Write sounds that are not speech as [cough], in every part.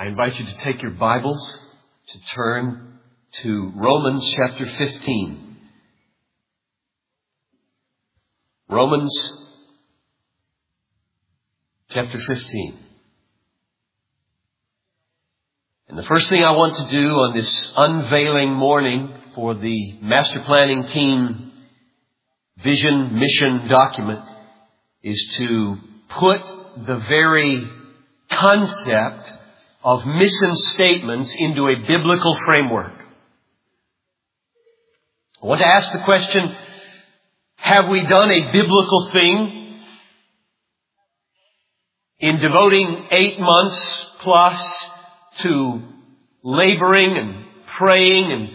I invite you to take your Bibles to turn to Romans chapter 15. Romans chapter 15. And the first thing I want to do on this unveiling morning for the master planning team vision mission document is to put the very concept of mission statements into a biblical framework. I want to ask the question, have we done a biblical thing in devoting eight months plus to laboring and praying and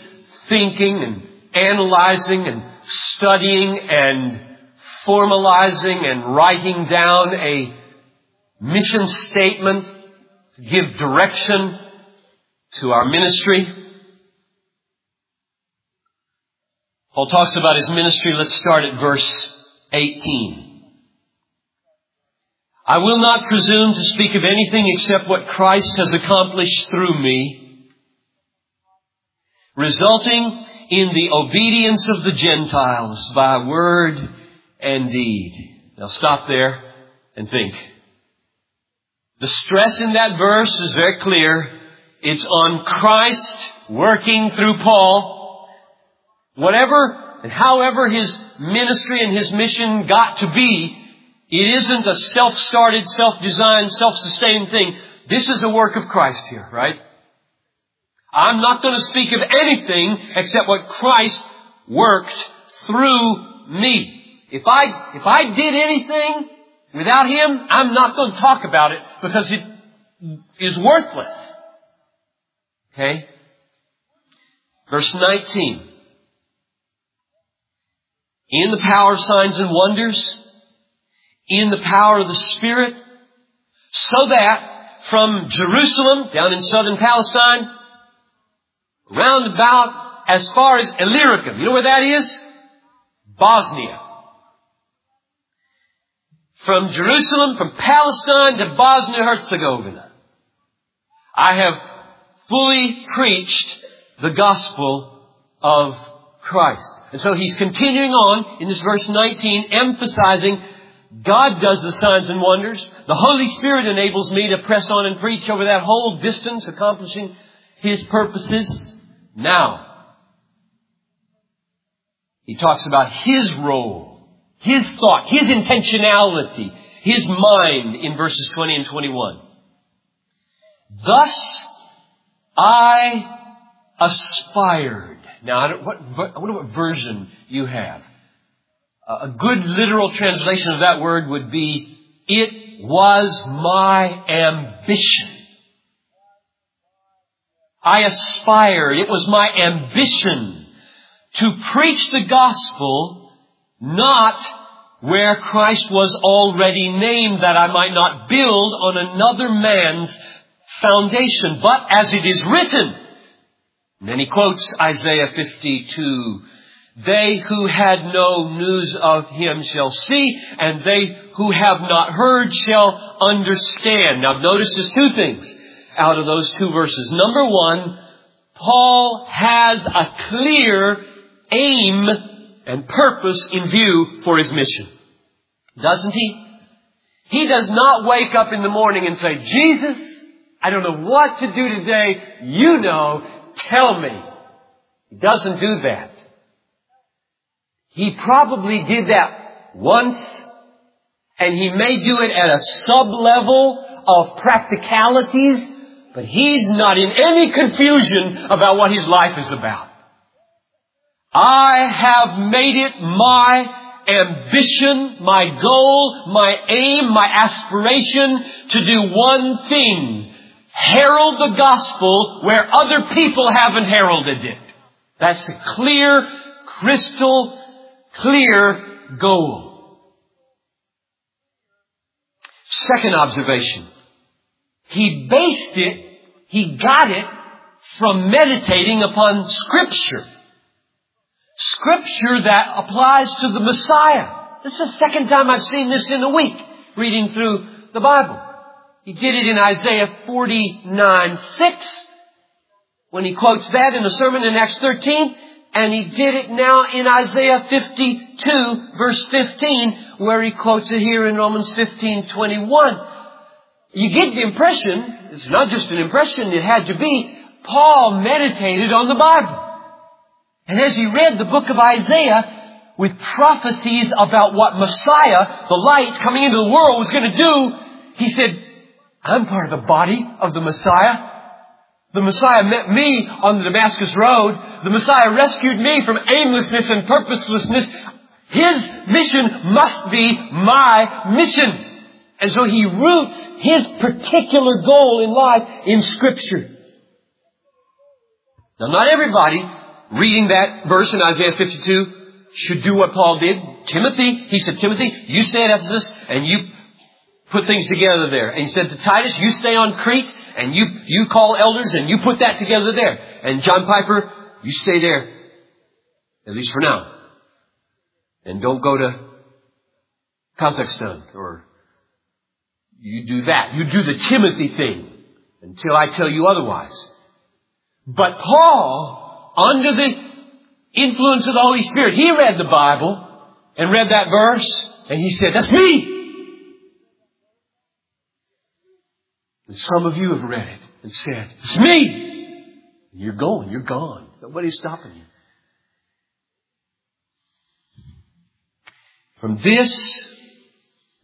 thinking and analyzing and studying and formalizing and writing down a mission statement to give direction to our ministry. Paul talks about his ministry. Let's start at verse 18. I will not presume to speak of anything except what Christ has accomplished through me, resulting in the obedience of the Gentiles by word and deed. Now stop there and think. The stress in that verse is very clear. It's on Christ working through Paul. Whatever and however his ministry and his mission got to be, it isn't a self-started, self-designed, self-sustained thing. This is a work of Christ here, right? I'm not going to speak of anything except what Christ worked through me. If I, if I did anything without Him, I'm not going to talk about it because it is worthless. Okay? Verse 19. In the power of signs and wonders, in the power of the Spirit, so that from Jerusalem, down in southern Palestine, round about as far as Illyricum, you know where that is? Bosnia. From Jerusalem, from Palestine to Bosnia-Herzegovina, I have fully preached the gospel of Christ. And so he's continuing on in this verse 19, emphasizing God does the signs and wonders. The Holy Spirit enables me to press on and preach over that whole distance, accomplishing His purposes. Now, he talks about His role, His thought, His intentionality, His mind in verses 20 and 21. Thus, I aspired. Now, I, what, I wonder what version you have. A good literal translation of that word would be, it was my ambition. I aspired, it was my ambition to preach the gospel not where Christ was already named that I might not build on another man's foundation, but as it is written. And then he quotes Isaiah 52, they who had no news of him shall see, and they who have not heard shall understand. Now notice there's two things out of those two verses. Number one, Paul has a clear aim and purpose in view for his mission. Doesn't he? He does not wake up in the morning and say, Jesus, I don't know what to do today. You know, tell me. He doesn't do that. He probably did that once, and he may do it at a sub-level of practicalities, but he's not in any confusion about what his life is about. I have made it my ambition, my goal, my aim, my aspiration to do one thing. Herald the gospel where other people haven't heralded it. That's a clear, crystal clear goal. Second observation. He based it, he got it from meditating upon Scripture. Scripture that applies to the Messiah. This is the second time I've seen this in a week, reading through the Bible. He did it in Isaiah 49, 6, when he quotes that in a sermon in Acts 13, and he did it now in Isaiah 52, verse 15, where he quotes it here in Romans 15, 21. You get the impression, it's not just an impression, it had to be, Paul meditated on the Bible. And as he read the book of Isaiah, with prophecies about what Messiah, the light coming into the world was going to do, he said, I'm part of the body of the Messiah. The Messiah met me on the Damascus Road. The Messiah rescued me from aimlessness and purposelessness. His mission must be my mission. And so he roots his particular goal in life in Scripture. Now not everybody reading that verse in Isaiah 52 should do what Paul did. Timothy, he said, Timothy, you stay at Ephesus and you put things together there. And he said to Titus, you stay on Crete and you, you call elders and you put that together there. And John Piper, you stay there. At least for now. And don't go to Kazakhstan or you do that. You do the Timothy thing until I tell you otherwise. But Paul, under the influence of the Holy Spirit, he read the Bible and read that verse and he said, that's me! And some of you have read it and said, it's me! And you're going, you're gone. Nobody's stopping you. From this,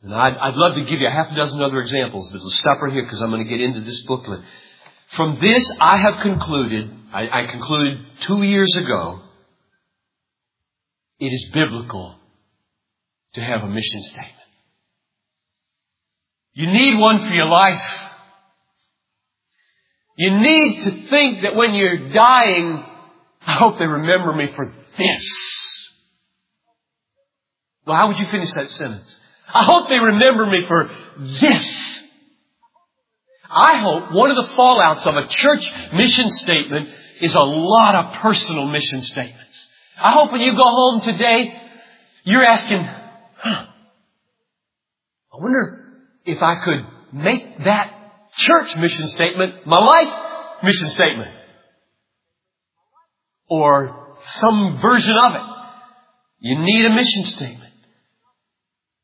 and I'd, I'd, love to give you a half a dozen other examples, but let's stop right here because I'm going to get into this booklet. From this, I have concluded, I, I concluded two years ago, it is biblical to have a mission statement. You need one for your life. You need to think that when you're dying, I hope they remember me for this. Well, how would you finish that sentence? I hope they remember me for this. I hope one of the fallouts of a church mission statement is a lot of personal mission statements. I hope when you go home today, you're asking, huh, I wonder if I could make that church mission statement my life mission statement. Or some version of it. You need a mission statement.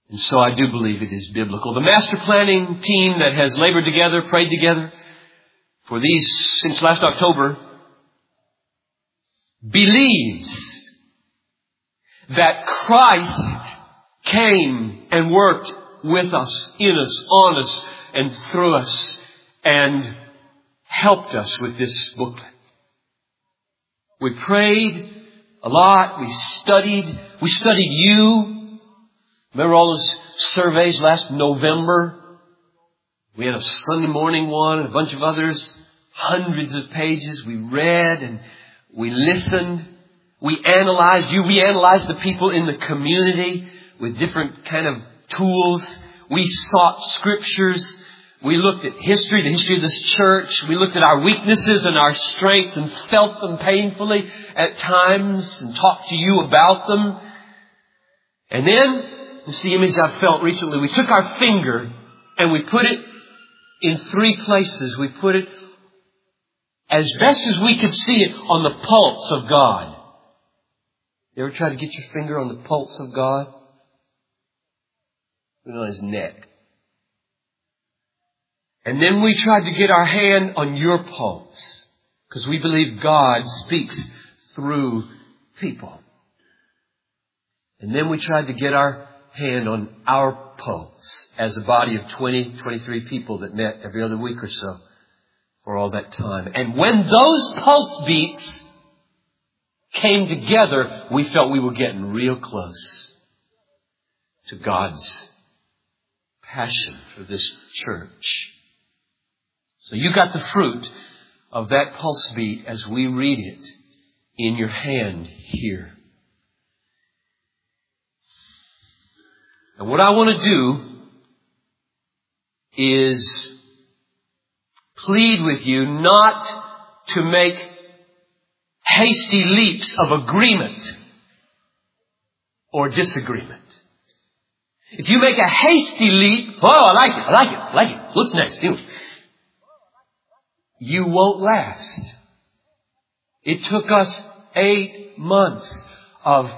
And so I do believe it is biblical. The master planning team that has labored together, prayed together for these since last October believes that Christ came and worked with us, in us, on us, and through us, and helped us with this booklet. We prayed a lot. We studied. We studied you. Remember all those surveys last November? We had a Sunday morning one and a bunch of others. Hundreds of pages. We read and we listened. We analyzed. You, we analyzed the people in the community with different kind of tools. We sought scriptures. We looked at history, the history of this church. We looked at our weaknesses and our strengths and felt them painfully at times and talked to you about them. And then it's the image I felt recently. We took our finger and we put it in three places. We put it as best as we could see it on the pulse of God. You ever try to get your finger on the pulse of God? Put on his neck. And then we tried to get our hand on your pulse. Because we believe God speaks through people. And then we tried to get our hand on our pulse as a body of 20, 23 people that met every other week or so for all that time. And when those pulse beats came together, we felt we were getting real close to God's passion for this church. So you got the fruit of that pulse beat as we read it in your hand here. And what I want to do is plead with you not to make hasty leaps of agreement or disagreement. If you make a hasty leap, oh, I like it, I like it, I like it. What's next? You won't last. It took us eight months of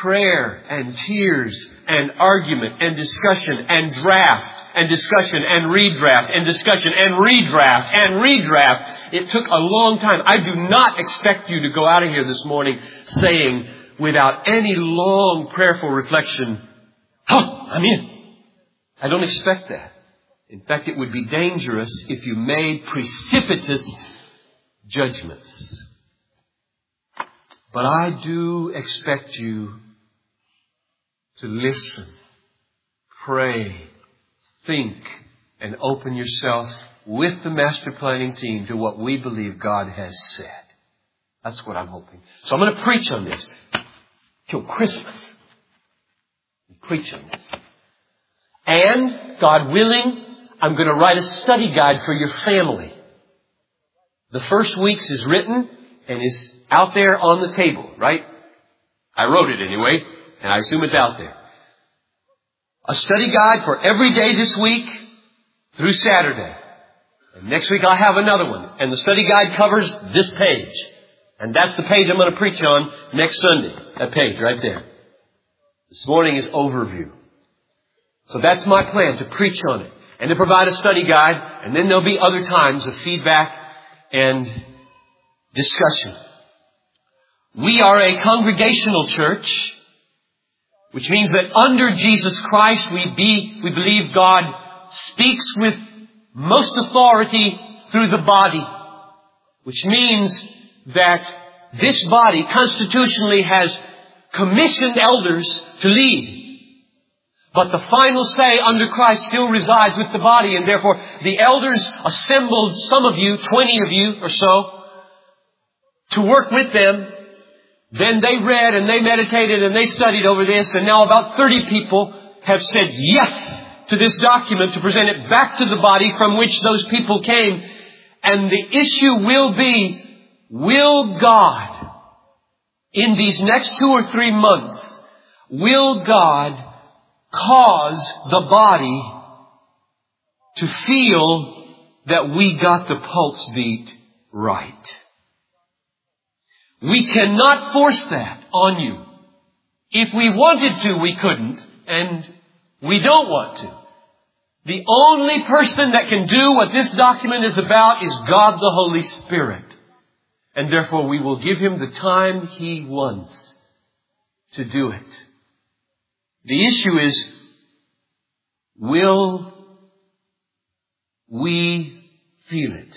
prayer and tears and argument and discussion and draft and discussion and redraft and discussion and redraft and redraft. It took a long time. I do not expect you to go out of here this morning saying without any long prayerful reflection, huh, I'm in. I don't expect that. In fact, it would be dangerous if you made precipitous judgments. But I do expect you to listen, pray, think, and open yourself with the master planning team to what we believe God has said. That's what I'm hoping. So I'm going to preach on this till Christmas. Preach on this. And, God willing, I'm going to write a study guide for your family. The first week's is written and is out there on the table, right? I wrote it anyway, and I assume it's out there. A study guide for every day this week through Saturday. And next week I'll have another one. And the study guide covers this page. And that's the page I'm going to preach on next Sunday. That page right there. This morning is overview. So that's my plan to preach on it and to provide a study guide. And then there'll be other times of feedback and discussion. We are a congregational church, which means that under Jesus Christ we be, we believe God speaks with most authority through the body, which means that this body constitutionally has commissioned elders to lead. But the final say under Christ still resides with the body, and therefore the elders assembled some of you, 20 of you or so, to work with them. Then they read and they meditated and they studied over this, and now about 30 people have said yes to this document to present it back to the body from which those people came. And the issue will be, will God, in these next two or three months, will God cause the body to feel that we got the pulse beat right. We cannot force that on you. If we wanted to, we couldn't, and we don't want to. The only person that can do what this document is about is God the Holy Spirit. And therefore we will give him the time he wants to do it. The issue is, will we feel it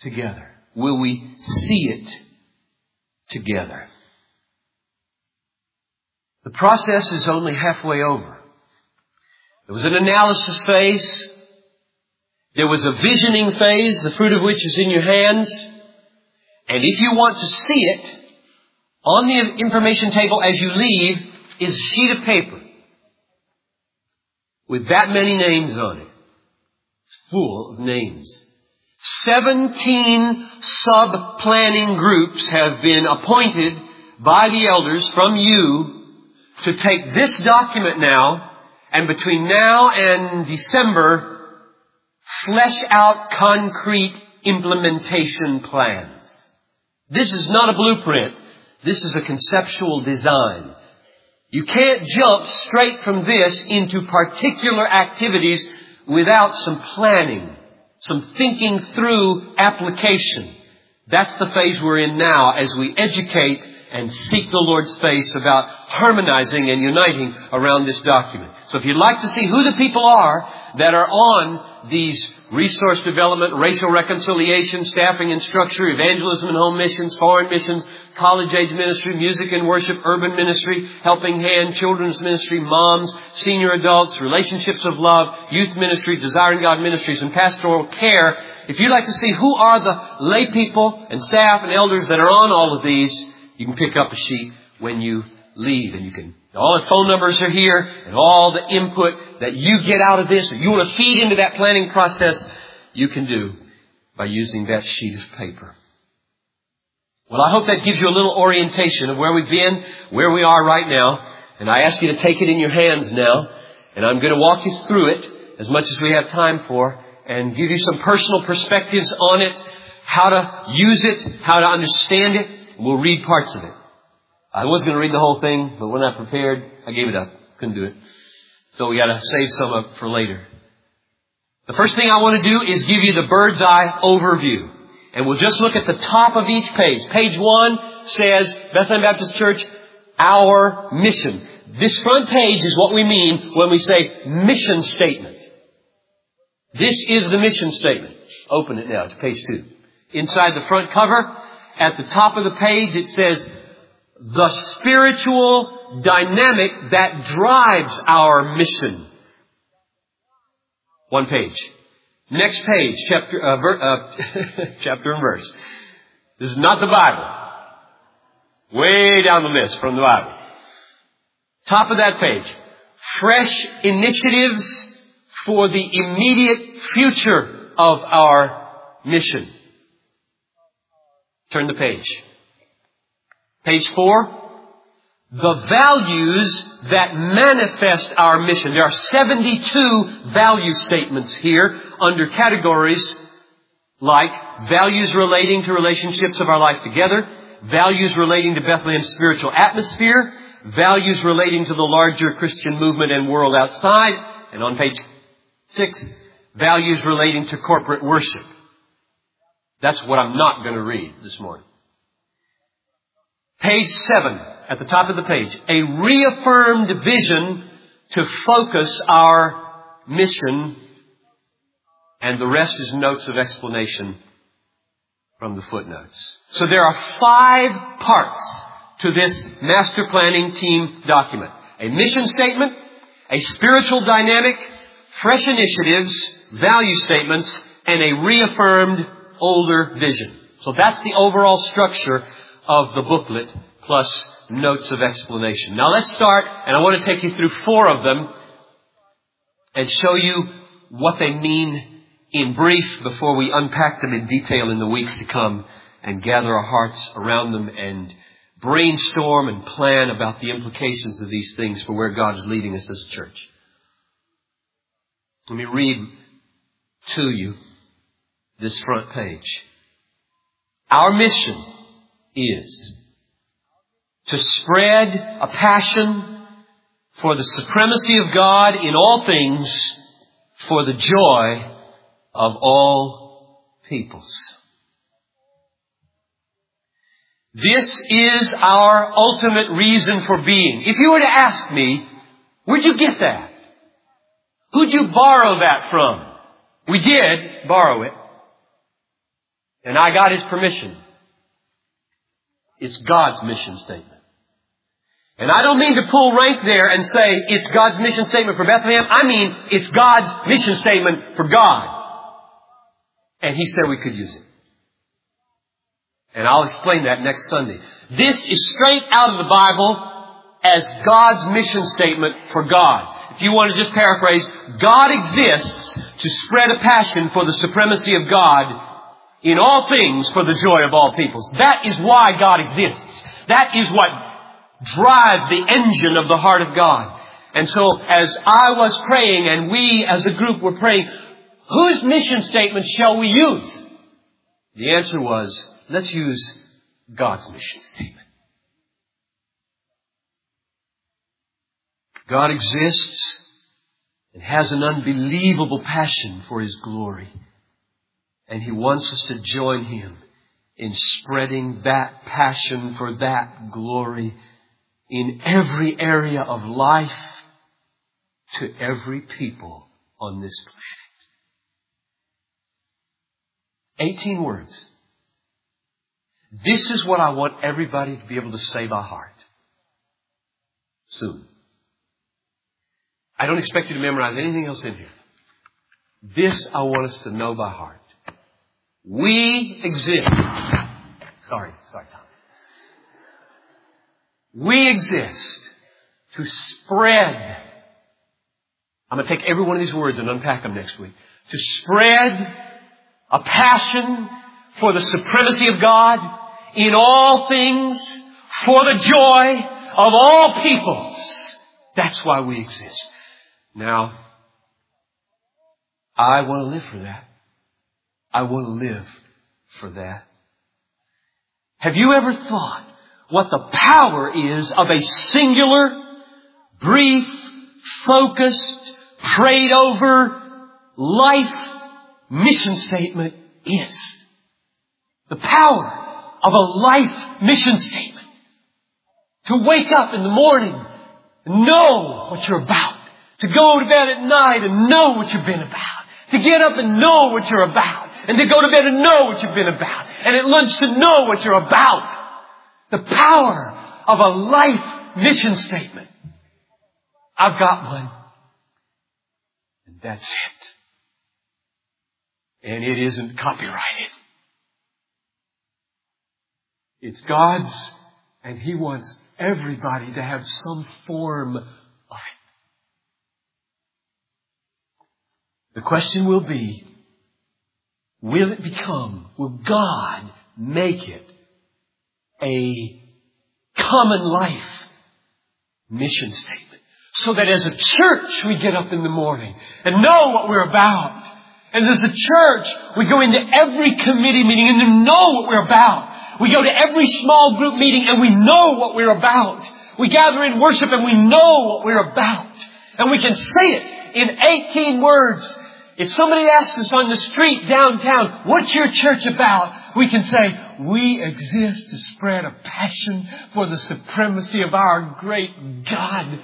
together? Will we see it together? The process is only halfway over. There was an analysis phase. There was a visioning phase, the fruit of which is in your hands. And if you want to see it, on the information table as you leave is a sheet of paper with that many names on it. Full of names. Seventeen sub-planning groups have been appointed by the elders from you to take this document now and between now and December flesh out concrete implementation plans. This is not a blueprint. This is a conceptual design. You can't jump straight from this into particular activities without some planning, some thinking through application. That's the phase we're in now as we educate and seek the Lord's face about harmonizing and uniting around this document. So if you'd like to see who the people are that are on these resource development, racial reconciliation, staffing and structure, evangelism and home missions, foreign missions, college age ministry, music and worship, urban ministry, helping hand, children's ministry, moms, senior adults, relationships of love, youth ministry, desiring God ministries, and pastoral care. If you'd like to see who are the lay people and staff and elders that are on all of these, you can pick up a sheet when you leave and you can all the phone numbers are here and all the input that you get out of this, that you want to feed into that planning process, you can do by using that sheet of paper. Well, I hope that gives you a little orientation of where we've been, where we are right now, and I ask you to take it in your hands now And I'm going to walk you through it as much as we have time for and give you some personal perspectives on it, how to use it, how to understand it. We'll read parts of it. I was going to read the whole thing, but when I prepared, I gave it up. Couldn't do it. So we got to save some up for later. The first thing I want to do is give you the bird's eye overview. And we'll just look at the top of each page. Page one says, Bethlehem Baptist Church, our mission. This front page is what we mean when we say mission statement. This is the mission statement. Open it now. It's page two. Inside the front cover, at the top of the page, it says, the spiritual dynamic that drives our mission. One page. Next page, chapter, uh, ver, uh, [laughs] chapter and verse. This is not the Bible. Way down the list from the Bible. Top of that page. Fresh initiatives for the immediate future of our mission. Turn the page. Page four. The values that manifest our mission. There are 72 value statements here under categories like values relating to relationships of our life together, values relating to Bethlehem's spiritual atmosphere, values relating to the larger Christian movement and world outside, and on page six, values relating to corporate worship. That's what I'm not going to read this morning. Page seven, at the top of the page, a reaffirmed vision to focus our mission, and the rest is notes of explanation from the footnotes. So there are five parts to this master planning team document. A mission statement, a spiritual dynamic, fresh initiatives, value statements, and a reaffirmed older vision. So that's the overall structure of the booklet plus notes of explanation. Now let's start, and I want to take you through four of them and show you what they mean in brief before we unpack them in detail in the weeks to come and gather our hearts around them and brainstorm and plan about the implications of these things for where God is leading us as a church. Let me read to you this front page. Our mission is to spread a passion for the supremacy of God in all things for the joy of all peoples. This is our ultimate reason for being. If you were to ask me, where'd you get that? Who'd you borrow that from? We did borrow it. And I got his permission. It's God's mission statement. And I don't mean to pull rank there and say it's God's mission statement for Bethlehem. I mean it's God's mission statement for God. And he said we could use it. And I'll explain that next Sunday. This is straight out of the Bible as God's mission statement for God. If you want to just paraphrase, God exists to spread a passion for the supremacy of God in all things for the joy of all peoples. That is why God exists. That is what drives the engine of the heart of God. And so as I was praying and we as a group were praying, whose mission statement shall we use? The answer was, let's use God's mission statement. God exists and has an unbelievable passion for His glory. And He wants us to join Him in spreading that passion for that glory in every area of life to every people on this planet. 18 words. This is what I want everybody to be able to say by heart. Soon. I don't expect you to memorize anything else in here. This I want us to know by heart. We exist. Sorry, sorry, Tom. We exist to spread. I'm going to take every one of these words and unpack them next week. To spread a passion for the supremacy of God in all things for the joy of all peoples. That's why we exist. Now, I want to live for that. I want to live for that. Have you ever thought what the power is of a singular, brief, focused, prayed over life mission statement is? The power of a life mission statement. To wake up in the morning and know what you're about. To go to bed at night and know what you've been about. To get up and know what you're about. And to go to bed and know what you've been about. And at lunch to know what you're about. The power of a life mission statement. I've got one. And that's it. And it isn't copyrighted. It's God's and He wants everybody to have some form of it. The question will be, will it become, will God make it a common life mission statement? So that as a church we get up in the morning and know what we're about. And as a church, we go into every committee meeting and know what we're about. We go to every small group meeting and we know what we're about. We gather in worship and we know what we're about. And we can say it in 18 words. If somebody asks us on the street downtown, what's your church about? We can say, we exist to spread a passion for the supremacy of our great God.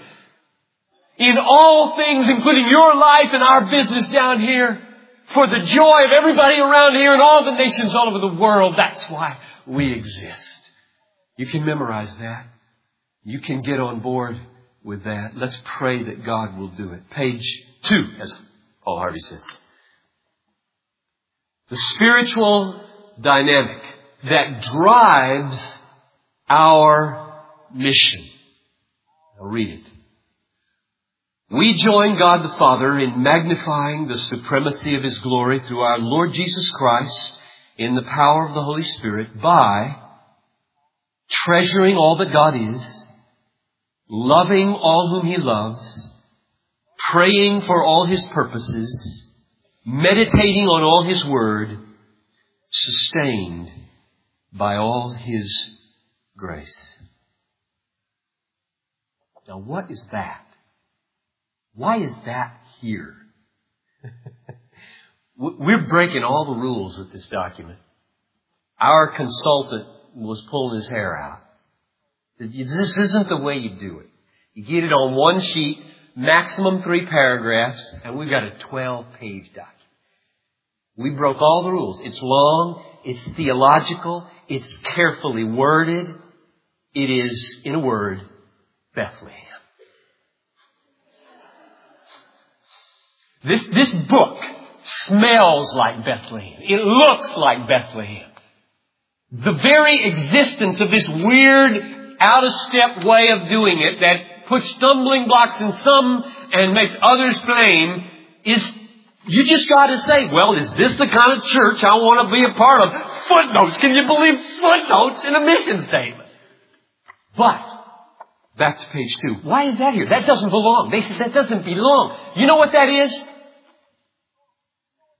In all things, including your life and our business down here, for the joy of everybody around here and all the nations all over the world. That's why we exist. You can memorize that. You can get on board with that. Let's pray that God will do it. Page two, as Paul Harvey says. The spiritual dynamic that drives our mission. I'll read it. We join God the Father in magnifying the supremacy of His glory through our Lord Jesus Christ in the power of the Holy Spirit by treasuring all that God is, loving all whom He loves, praying for all His purposes, meditating on all His Word, sustained by all His grace. Now what is that? Why is that here? [laughs] We're breaking all the rules with this document. Our consultant was pulling his hair out. This isn't the way you do it. You get it on one sheet, maximum three paragraphs, and we've got a 12 page document. We broke all the rules. It's long, it's theological, it's carefully worded. It is, in a word, Bethlehem. This, this book smells like Bethlehem. It looks like Bethlehem. The very existence of this weird, out of step way of doing it that puts stumbling blocks in some and makes others flame is, you just gotta say, well, is this the kind of church I want to be a part of? Footnotes. Can you believe footnotes in a mission statement? But, back to page two. Why is that here? That doesn't belong. They said that doesn't belong. You know what that is?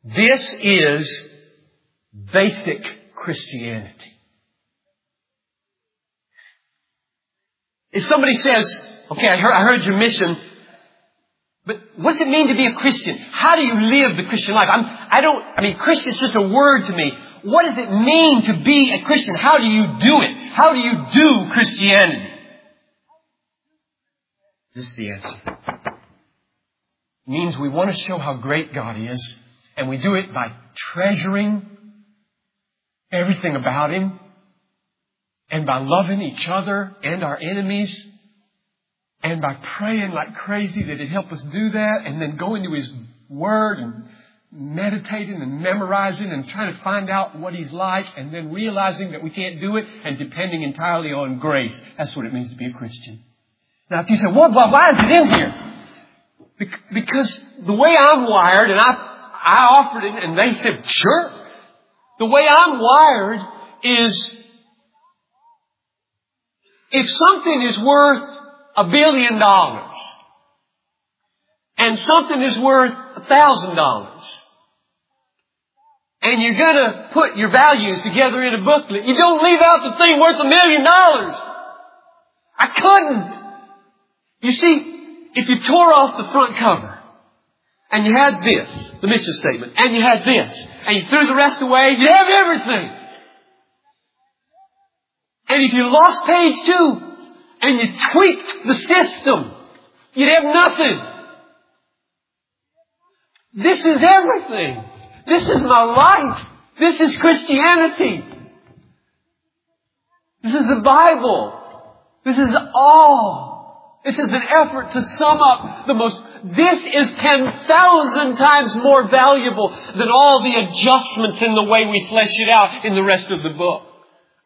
This is basic Christianity. If somebody says, okay, I heard, I heard your mission, but what's it mean to be a Christian? How do you live the Christian life? I'm, I don't, I mean, Christian is just a word to me. What does it mean to be a Christian? How do you do it? How do you do Christianity? This is the answer. It means we want to show how great God is and we do it by treasuring everything about Him and by loving each other and our enemies and by praying like crazy that it help us do that and then going to His Word and meditating and memorizing and trying to find out what He's like and then realizing that we can't do it and depending entirely on grace. That's what it means to be a Christian. Now if you say, well, why is it in here? Because the way I'm wired, and I I offered it and they said, sure. The way I'm wired is if something is worth a billion dollars and something is worth a thousand dollars, and you're gonna put your values together in a booklet, you don't leave out the thing worth a million dollars. I couldn't. You see, if you tore off the front cover, and you had this, the mission statement, and you had this, and you threw the rest away, you'd have everything. And if you lost page two, and you tweaked the system, you'd have nothing. This is everything. This is my life. This is Christianity. This is the Bible. This is all. This is an effort to sum up the most, this is 10,000 times more valuable than all the adjustments in the way we flesh it out in the rest of the book.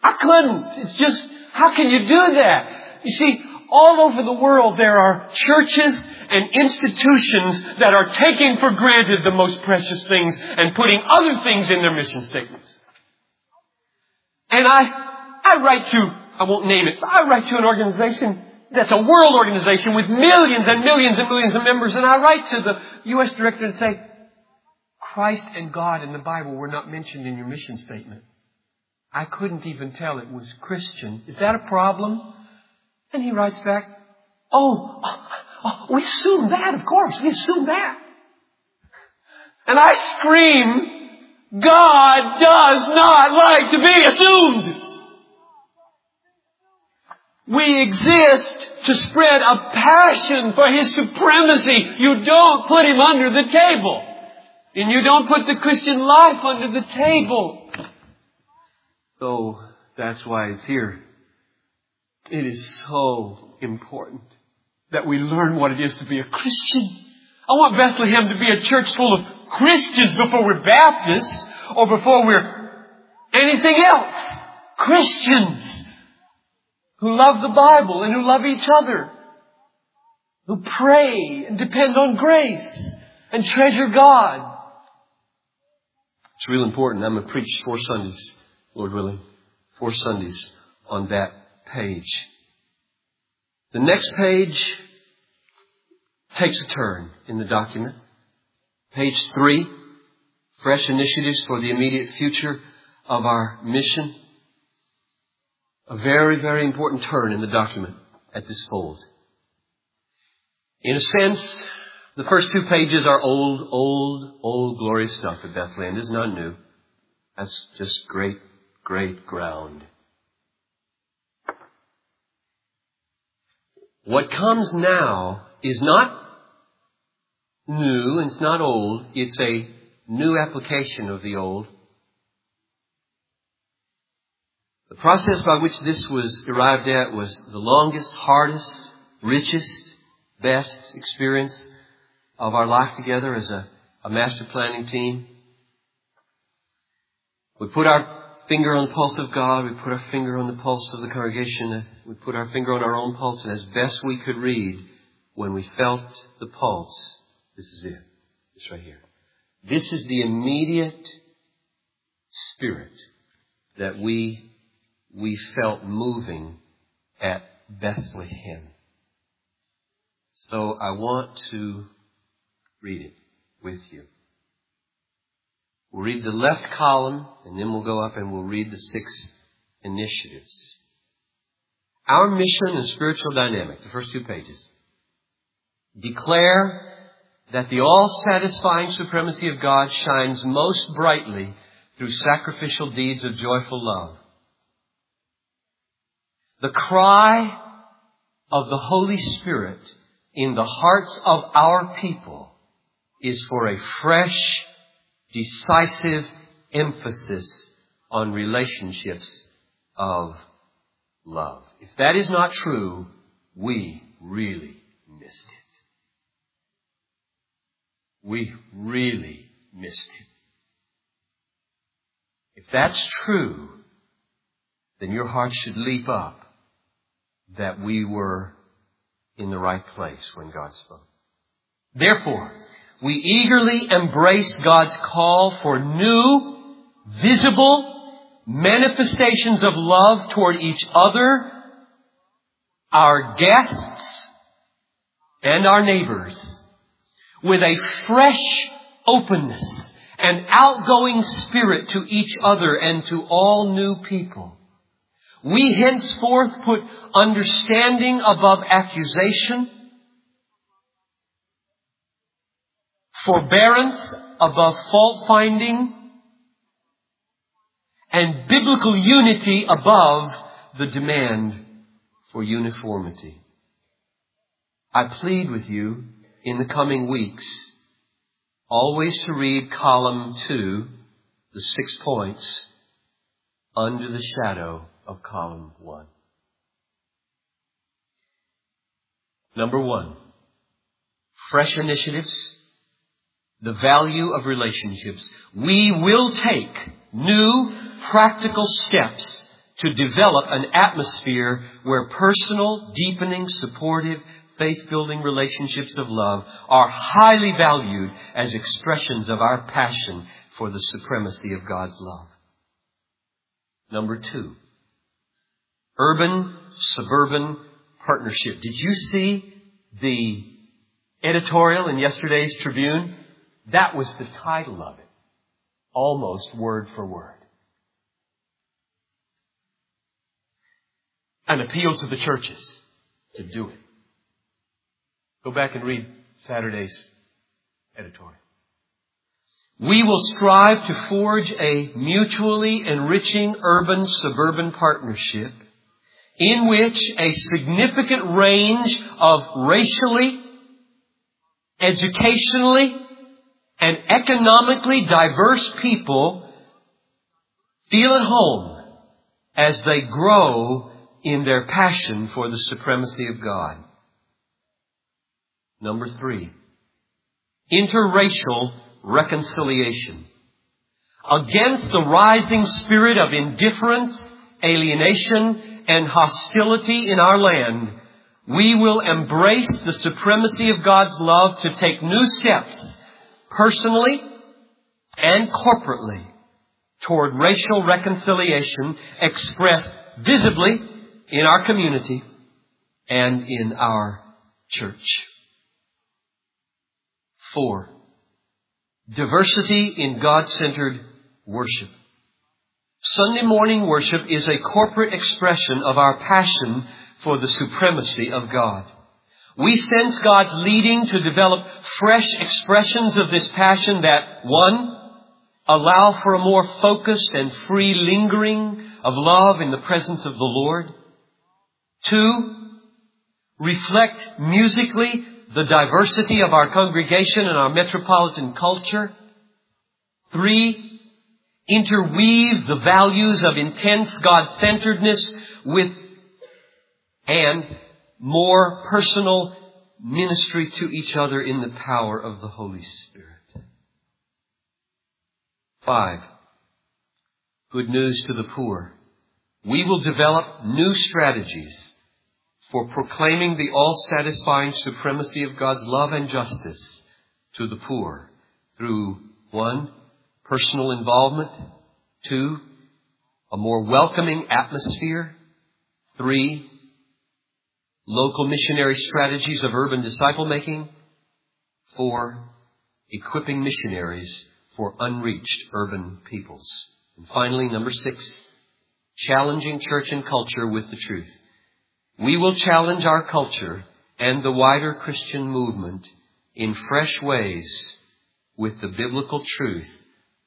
I couldn't. It's just, how can you do that? You see, all over the world there are churches and institutions that are taking for granted the most precious things and putting other things in their mission statements. And I, I write to, I won't name it, but I write to an organization that's a world organization with millions and millions and millions of members and I write to the U.S. director and say, Christ and God in the Bible were not mentioned in your mission statement. I couldn't even tell it was Christian. Is that a problem? And he writes back, Oh, oh, we assume that, of course. We assume that. And I scream, God does not like to be assumed. We exist to spread a passion for His supremacy. You don't put Him under the table. And you don't put the Christian life under the table. So that's why it's here. It is so important that we learn what it is to be a Christian. I want Bethlehem to be a church full of Christians before we're Baptists or before we're anything else. Christians who love the Bible and who love each other, who pray and depend on grace and treasure God. It's real important. I'm going to preach four Sundays Lord willing, four Sundays on that page. The next page takes a turn in the document. Page three, fresh initiatives for the immediate future of our mission. A very, very important turn in the document at this fold. In a sense, the first two pages are old, old, old glorious stuff at Bethlehem. This is not new. That's just great great ground. What comes now is not new and it's not old. It's a new application of the old. The process by which this was arrived at was the longest, hardest, richest, best experience of our life together as a, a master planning team. We put our finger on the pulse of God. We put our finger on the pulse of the congregation. We put our finger on our own pulse. And as best we could read, when we felt the pulse, this is it. It's right here. This is the immediate spirit that we, we felt moving at Bethlehem. So I want to read it with you. We'll read the left column, and then we'll go up and we'll read the six initiatives. Our mission and spiritual dynamic, the first two pages, declare that the all-satisfying supremacy of God shines most brightly through sacrificial deeds of joyful love. The cry of the Holy Spirit in the hearts of our people is for a fresh decisive emphasis on relationships of love. If that is not true, we really missed it. We really missed it. If that's true, then your heart should leap up that we were in the right place when God spoke. Therefore, we eagerly embrace God's call for new, visible manifestations of love toward each other, our guests, and our neighbors with a fresh openness and outgoing spirit to each other and to all new people. We henceforth put understanding above accusation, forbearance above fault finding, and biblical unity above the demand for uniformity. I plead with you in the coming weeks always to read column two, the six points, under the shadow of column one. Number one, fresh initiatives, the value of relationships. We will take new practical steps to develop an atmosphere where personal, deepening, supportive, faith building relationships of love are highly valued as expressions of our passion for the supremacy of God's love. Number two, urban suburban partnership. Did you see the editorial in yesterday's Tribune? That was the title of it. Almost word for word. An appeal to the churches to do it. Go back and read Saturday's editorial. We will strive to forge a mutually enriching urban suburban partnership in which a significant range of racially, educationally, and economically diverse people feel at home as they grow in their passion for the supremacy of God. Number three, interracial reconciliation. Against the rising spirit of indifference, alienation, and hostility in our land, we will embrace the supremacy of God's love to take new steps, personally and corporately, toward racial reconciliation expressed visibly in our community and in our church. Four, diversity in God-centered worship. Sunday morning worship is a corporate expression of our passion for the supremacy of God. We sense God's leading to develop fresh expressions of this passion that, one, allow for a more focused and free lingering of love in the presence of the Lord. Two, reflect musically the diversity of our congregation and our metropolitan culture. Three, interweave the values of intense God-centeredness with and more personal ministry to each other in the power of the Holy Spirit. Five, good news to the poor. We will develop new strategies for proclaiming the all-satisfying supremacy of God's love and justice to the poor through one, personal involvement, two, a more welcoming atmosphere, three, local missionary strategies of urban disciple making, four, equipping missionaries for unreached urban peoples. And finally, number six, challenging church and culture with the truth. We will challenge our culture and the wider Christian movement in fresh ways with the biblical truth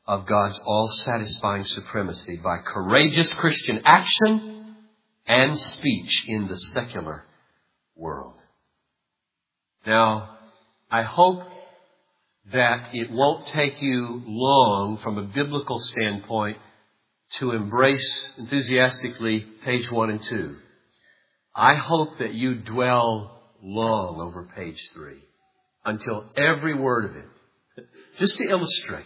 of God's all-satisfying supremacy by courageous Christian action and speech in the secular world. Now, I hope that it won't take you long from a biblical standpoint to embrace enthusiastically page one and two. I hope that you dwell long over page three until every word of it. Just to illustrate.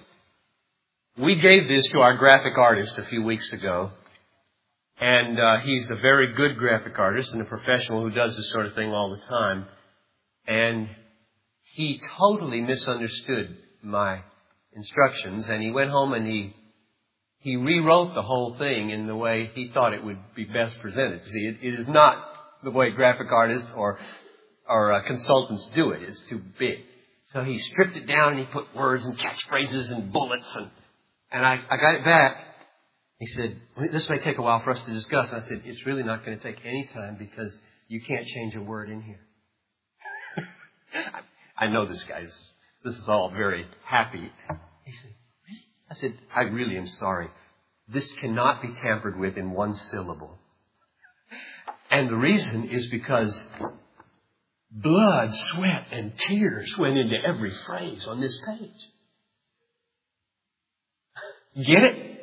We gave this to our graphic artist a few weeks ago, and uh, he's a very good graphic artist and a professional who does this sort of thing all the time. And he totally misunderstood my instructions, and he went home and he he rewrote the whole thing in the way he thought it would be best presented. See, it, it is not the way graphic artists or or uh, consultants do. It's too big. So he stripped it down and he put words and catchphrases and bullets and, and I, I got it back. He said, this may take a while for us to discuss. I said, it's really not going to take any time because you can't change a word in here. [laughs] I know this guy's, this is all very happy. He said. I said, I really am sorry. This cannot be tampered with in one syllable. And the reason is because blood, sweat, and tears went into every phrase on this page. Get it?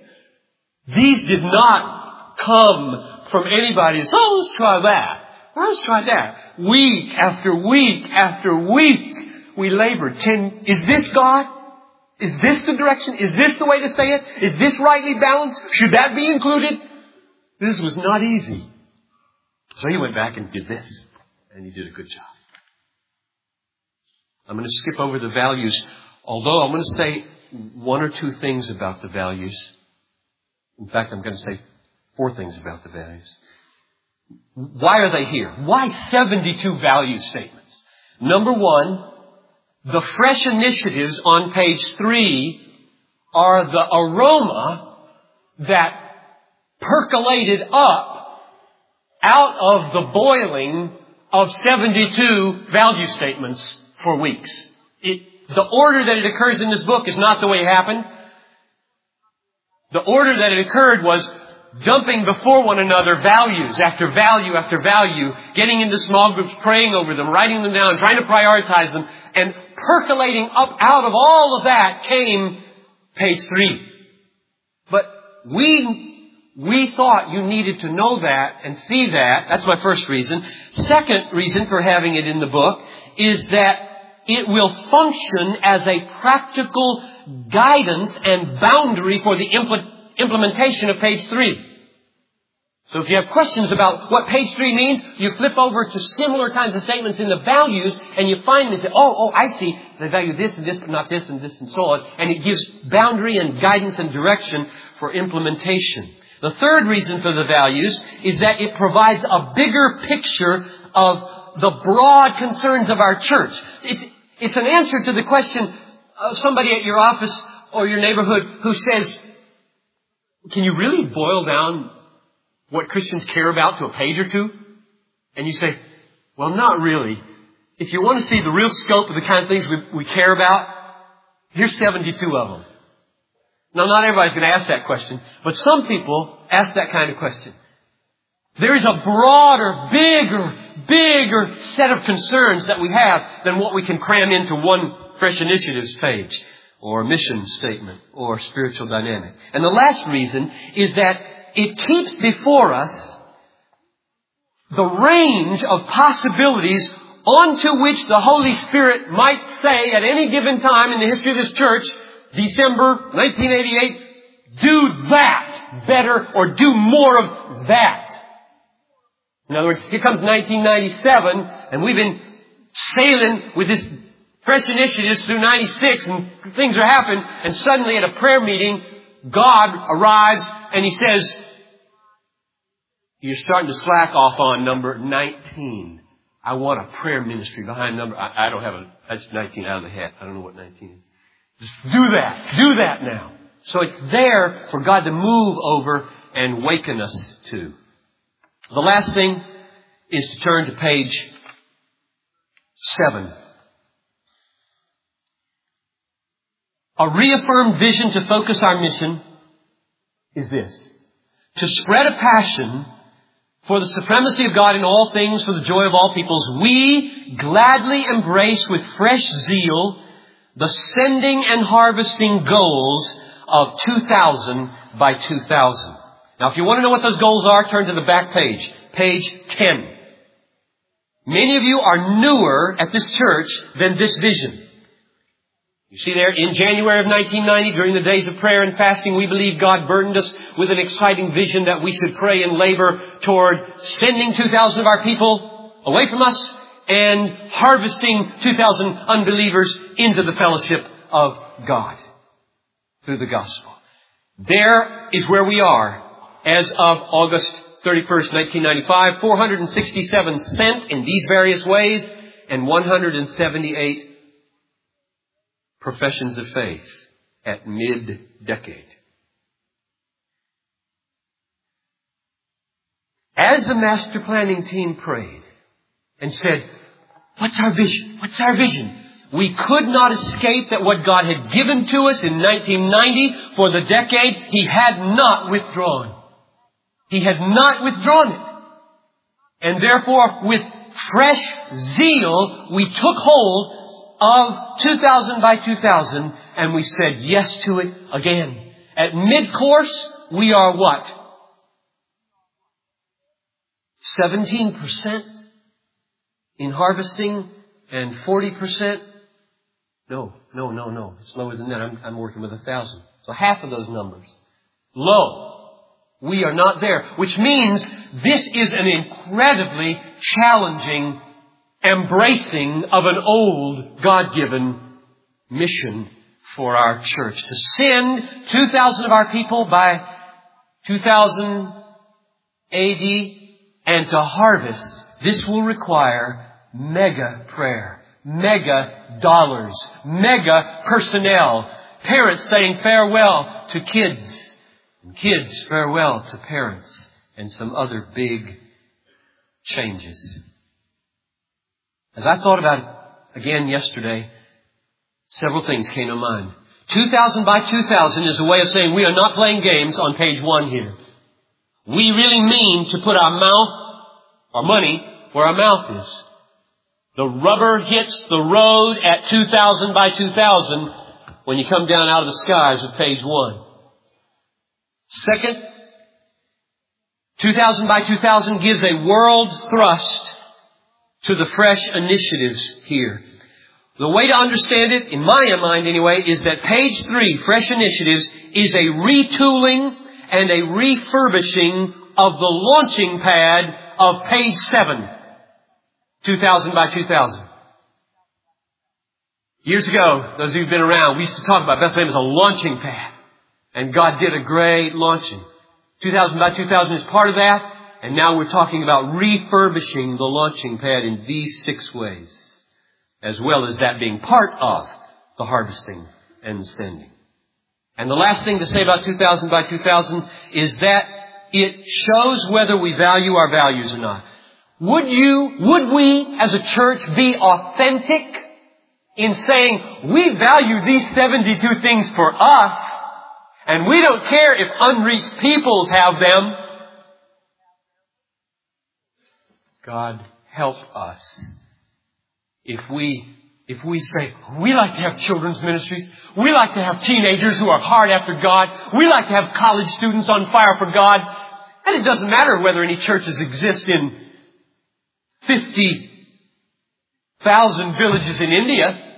These did not come from anybody. Oh, let's try that. Let's try that. Week after week after week, we labored. Ten, is this God? Is this the direction? Is this the way to say it? Is this rightly balanced? Should that be included? This was not easy. So he went back and did this. And he did a good job. I'm going to skip over the values, although I'm going to say one or two things about the values. In fact, I'm going to say four things about the values. Why are they here? Why 72 value statements? Number one, the fresh initiatives on page three are the aroma that percolated up out of the boiling of 72 value statements for weeks. It, the order that it occurs in this book is not the way it happened. The order that it occurred was dumping before one another values after value after value, getting into small groups, praying over them, writing them down, trying to prioritize them, and percolating up out of all of that came page three. But we, we thought you needed to know that and see that. That's my first reason. Second reason for having it in the book is that it will function as a practical guidance and boundary for the impl- implementation of page three. So if you have questions about what page three means, you flip over to similar kinds of statements in the values and you find and say, oh, oh, I see. They value this and this, but not this and this and so on. And it gives boundary and guidance and direction for implementation. The third reason for the values is that it provides a bigger picture of the broad concerns of our church. It's, it's an answer to the question of somebody at your office or your neighborhood who says, can you really boil down what Christians care about to a page or two? And you say, well, not really. If you want to see the real scope of the kind of things we, we care about, here's 72 of them. Now, not everybody's going to ask that question, but some people ask that kind of question. There is a broader, bigger, bigger set of concerns that we have than what we can cram into one Fresh Initiatives page or mission statement or spiritual dynamic. And the last reason is that it keeps before us the range of possibilities onto which the Holy Spirit might say at any given time in the history of this church, December 1988, do that better or do more of that. In other words, here comes 1997 and we've been sailing with this fresh initiatives through 96 and things are happening and suddenly at a prayer meeting, God arrives and He says, you're starting to slack off on number 19. I want a prayer ministry behind number, I, I don't have a, that's 19 out of the hat. I don't know what 19 is. Just do that. Do that now. So it's there for God to move over and waken us to. The last thing is to turn to page seven. A reaffirmed vision to focus our mission is this. To spread a passion for the supremacy of God in all things, for the joy of all peoples, we gladly embrace with fresh zeal the sending and harvesting goals of 2000 by 2000. Now if you want to know what those goals are, turn to the back page, page 10. Many of you are newer at this church than this vision. You see there, in January of 1990, during the days of prayer and fasting, we believe God burdened us with an exciting vision that we should pray and labor toward sending 2,000 of our people away from us and harvesting 2,000 unbelievers into the fellowship of God through the gospel. There is where we are as of August 31st, 1995. 467 spent in these various ways and 178 professions of faith at mid-decade. As the master planning team prayed and said, what's our vision? What's our vision? We could not escape that what God had given to us in 1990 for the decade, He had not withdrawn. He had not withdrawn it. And therefore, with fresh zeal, we took hold of 2000 by 2000 and we said yes to it again. At mid-course, we are what? 17% in harvesting and 40%? No, no, no, no. It's lower than that. I'm, I'm working with a thousand. So half of those numbers. Low. We are not there. Which means this is an incredibly challenging embracing of an old God-given mission for our church. To send 2,000 of our people by 2000 AD and to harvest, this will require mega prayer, mega dollars, mega personnel, parents saying farewell to kids, and kids farewell to parents, and some other big changes. As I thought about it again yesterday, several things came to mind. 2000 by 2000 is a way of saying we are not playing games on page one here. We really mean to put our mouth, our money, where our mouth is. The rubber hits the road at 2000 by 2000 when you come down out of the skies with page one. Second, 2000 by 2000 gives a world thrust to the fresh initiatives here. The way to understand it, in my mind anyway, is that page three, fresh initiatives, is a retooling and a refurbishing of the launching pad of page 7, 2000 by 2000. Years ago, those of you who've been around, we used to talk about Bethlehem as a launching pad. And God did a great launching. 2000 by 2000 is part of that. And now we're talking about refurbishing the launching pad in these six ways. As well as that being part of the harvesting and sending. And the last thing to say about 2000 by 2000 is that it shows whether we value our values or not. Would you, would we as a church be authentic in saying we value these 72 things for us and we don't care if unreached peoples have them? God help us. If we if we say, we like to have children's ministries, we like to have teenagers who are hard after God, we like to have college students on fire for God, and it doesn't matter whether any churches exist in 50,000 villages in India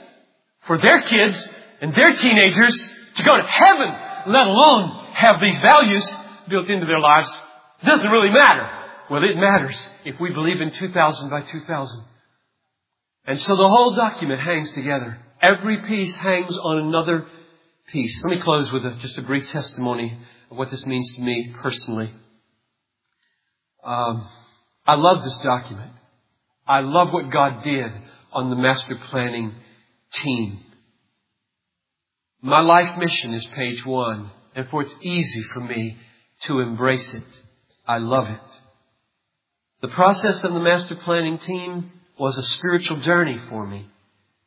for their kids and their teenagers to go to heaven, let alone have these values built into their lives. It doesn't really matter. Well, it matters if we believe in 2000 by 2000. And so the whole document hangs together. Every piece hangs on another piece. Let me close with a, just a brief testimony of what this means to me personally. Um, I love this document. I love what God did on the master planning team. My life mission is page one, and for it's easy for me to embrace it. I love it. The process of the master planning team was a spiritual journey for me.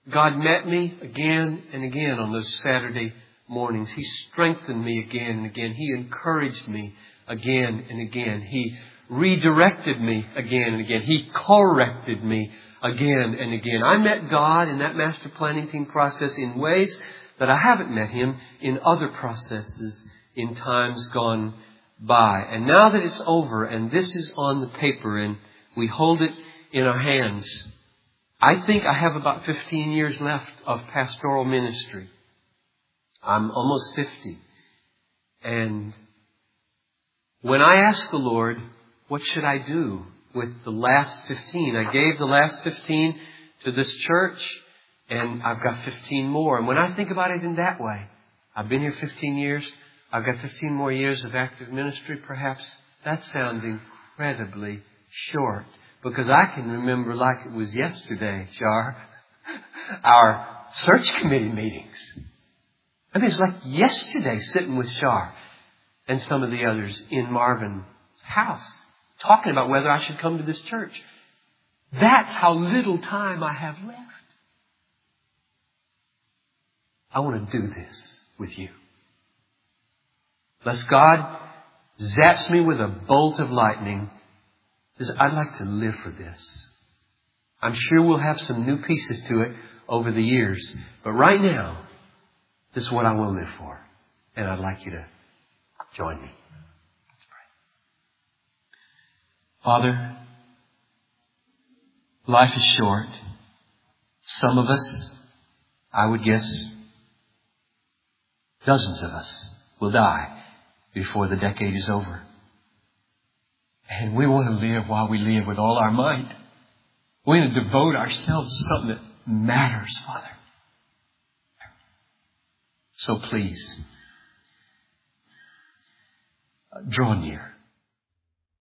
God met me again and again on those Saturday mornings. He strengthened me again and again. He encouraged me again and again. He redirected me again and again. He corrected me again and again. I met God in that master planning team process in ways that I haven't met Him in other processes in times gone by. And now that it's over and this is on the paper and we hold it in our hands. I think I have about 15 years left of pastoral ministry. I'm almost 50. And when I asked the Lord, what should I do with the last 15? I gave the last 15 to this church and I've got 15 more. And when I think about it in that way, I've been here 15 years. I've got 15 more years of active ministry, perhaps. That sounds incredibly short because I can remember like it was yesterday, Char, [laughs] our search committee meetings. I mean, it's like yesterday sitting with Shar and some of the others in Marvin's house talking about whether I should come to this church. That's how little time I have left. I want to do this with you. Lest God zaps me with a bolt of lightning, I'd like to live for this. I'm sure we'll have some new pieces to it over the years, but right now, this is what I want to live for. And I'd like you to join me. Let's pray. Father, life is short. Some of us, I would guess, dozens of us will die before the decade is over. And we want to live while we live with all our might. We want to devote ourselves to something that matters, Father. So please, draw near.